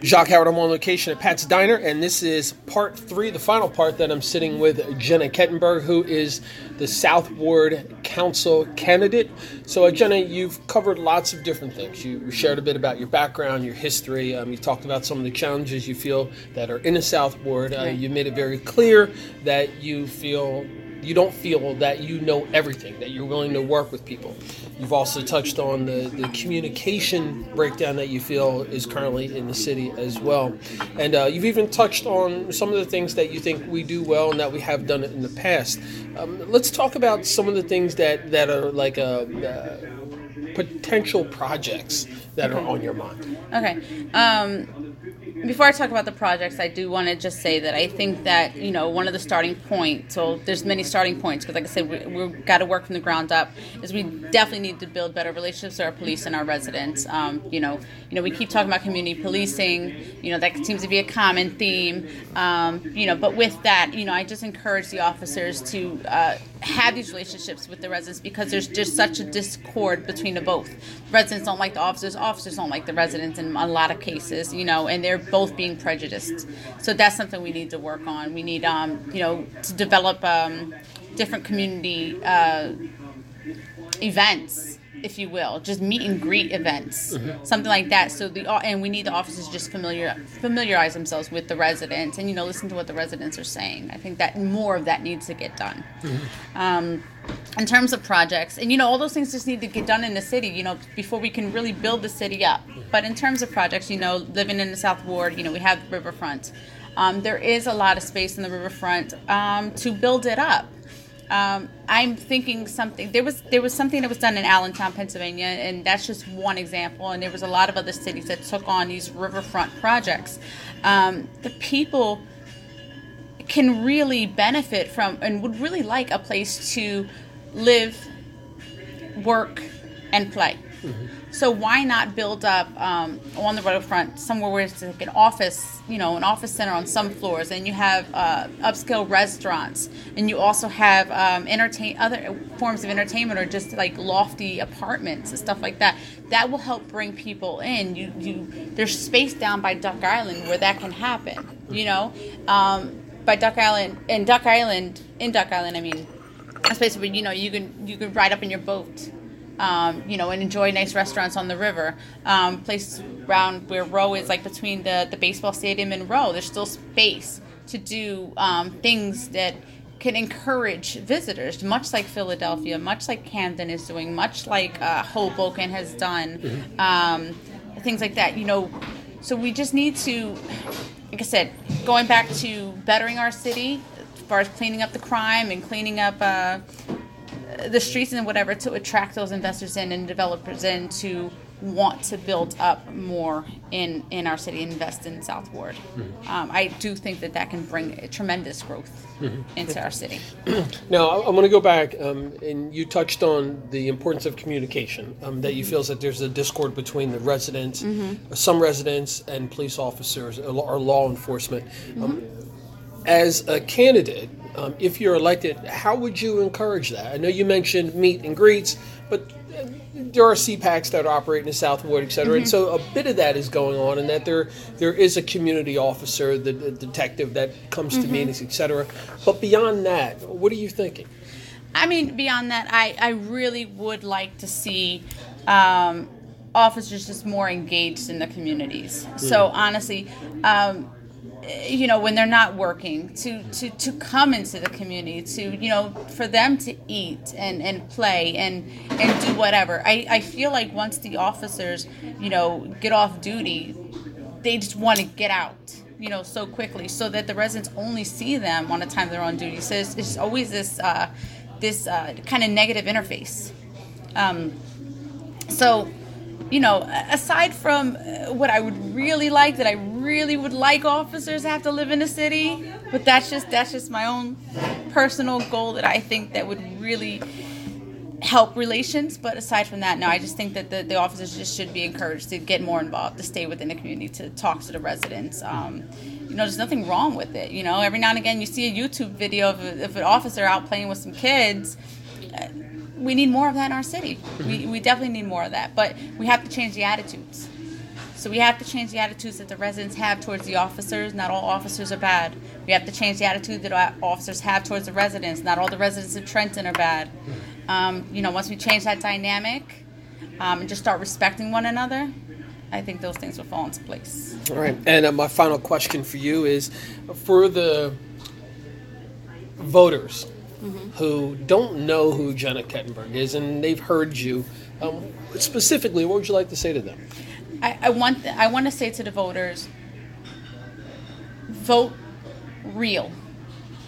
Jacque Howard, I'm on location at Pat's Diner, and this is part three, the final part that I'm sitting with Jenna Kettenburg, who is the South Ward Council candidate. So, uh, Jenna, you've covered lots of different things. You shared a bit about your background, your history. Um, you talked about some of the challenges you feel that are in the South Ward. Uh, you made it very clear that you feel you don't feel that you know everything, that you're willing to work with people. You've also touched on the, the communication breakdown that you feel is currently in the city as well. And uh, you've even touched on some of the things that you think we do well and that we have done it in the past. Um, let's talk about some of the things that, that are like a, uh, potential projects that are on your mind. Okay. Um, before I talk about the projects, I do want to just say that I think that you know one of the starting points. So there's many starting points because, like I said, we, we've got to work from the ground up. Is we definitely need to build better relationships with our police and our residents. Um, you know, you know, we keep talking about community policing. You know, that seems to be a common theme. Um, you know, but with that, you know, I just encourage the officers to uh, have these relationships with the residents because there's just such a discord between the both. Residents don't like the officers, officers don't like the residents in a lot of cases, you know, and they're both being prejudiced. So that's something we need to work on. We need, um, you know, to develop um, different community uh, events if you will, just meet and greet events, mm-hmm. something like that. So the and we need the officers just familiar familiarize themselves with the residents and you know listen to what the residents are saying. I think that more of that needs to get done. Mm-hmm. Um, in terms of projects, and you know all those things just need to get done in the city, you know, before we can really build the city up. But in terms of projects, you know, living in the South Ward, you know, we have riverfront. Um, there is a lot of space in the riverfront um, to build it up um, I'm thinking something. There was there was something that was done in Allentown, Pennsylvania, and that's just one example. And there was a lot of other cities that took on these riverfront projects. Um, the people can really benefit from and would really like a place to live, work, and play. Mm-hmm. So why not build up um, on the riverfront somewhere where it's like an office, you know, an office center on some floors, and you have uh, upscale restaurants, and you also have um, entertain other forms of entertainment or just like lofty apartments and stuff like that. That will help bring people in. You, you, there's space down by Duck Island where that can happen. You know, um, by Duck Island in Duck Island in Duck Island, I mean, a space where you know you can you can ride up in your boat um, you know, and enjoy nice restaurants on the river. Um, place around where Row is, like between the, the baseball stadium and Row, there's still space to do um, things that can encourage visitors, much like Philadelphia, much like Camden is doing, much like uh, Hoboken has done, mm-hmm. Um, things like that. You know, so we just need to, like I said, going back to bettering our city as far as cleaning up the crime and cleaning up. Uh, the streets and whatever to attract those investors in and developers in to want to build up more in in our city invest in south ward mm-hmm. um, i do think that that can bring tremendous growth mm-hmm. into our city now i, I want to go back um, and you touched on the importance of communication um, that you feel that there's a discord between the residents mm-hmm. some residents and police officers or law enforcement um, mm-hmm. as a candidate um, if you're elected, how would you encourage that? I know you mentioned meet and greets, but uh, there are CPACs that operate in the South Ward, et cetera, mm-hmm. and so a bit of that is going on, and that there there is a community officer, the, the detective that comes mm-hmm. to meetings, et cetera. But beyond that, what are you thinking? I mean, beyond that, I, I really would like to see um, officers just more engaged in the communities. Mm. So honestly, um, you know when they're not working to to to come into the community to you know for them to eat and and play and and do whatever. I i feel like once the officers you know get off duty they just want to get out you know so quickly so that the residents only see them on the time they're on duty. So it's, it's always this uh this uh, kind of negative interface. Um so you know, aside from uh, what I would really like, that I really would like officers have to live in the city, but that's just that's just my own personal goal that I think that would really help relations. But aside from that, no, I just think that the, the officers just should be encouraged to get more involved, to stay within the community, to talk to the residents. Um, you know, there's nothing wrong with it. You know, every now and again you see a YouTube video of, of an officer out playing with some kids we need more of that in our city. We, we definitely need more of that, but we have to change the attitudes. So we have to change the attitudes that the residents have towards the officers. Not all officers are bad. We have to change the attitude that our officers have towards the residents. Not all the residents of Trenton are bad. Um, you know, once we change that dynamic um, and just start respecting one another, I think those things will fall into place. All right. And uh, my final question for you is for the voters who don't know who Jenna Kettenburg is and they've heard you, um, specifically, what would you like to say to them? I, I want th- I want to say to the voters, vote real.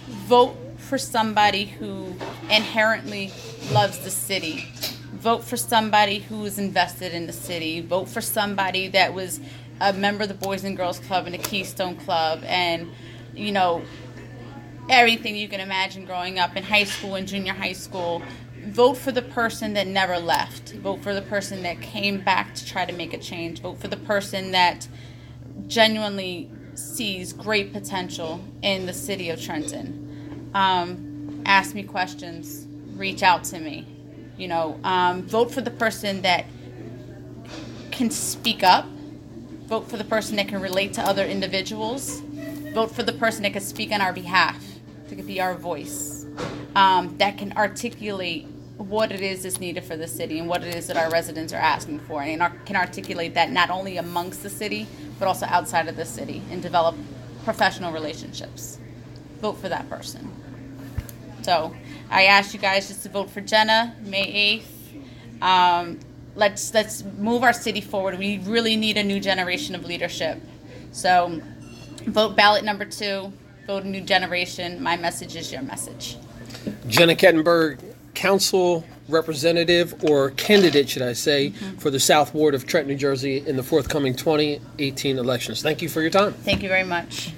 Vote for somebody who inherently loves the city. Vote for somebody who is invested in the city. Vote for somebody that was a member of the Boys and Girls Club and the Keystone Club and you know everything you can imagine growing up in high school and junior high school. Vote for the person that never left. Vote for the person that came back to try to make a change. Vote for the person that genuinely sees great potential in the city of Trenton. Um, ask me questions. Reach out to me. You know, um, vote for the person that can speak up. Vote for the person that can relate to other individuals. Vote for the person that can speak on our behalf, that can be our voice, um, that can articulate what it is that's needed for the city and what it is that our residents are asking for, and can articulate that not only amongst the city, but also outside of the city, and develop professional relationships. Vote for that person. So I ask you guys just to vote for Jenna May eighth. Um, let's let's move our city forward. We really need a new generation of leadership. So vote ballot number two. Vote a new generation. My message is your message. Jenna Kettenburg, council representative or candidate, should I say, mm-hmm. for the South Ward of Trenton, New Jersey in the forthcoming 2018 elections. Thank you for your time. Thank you very much.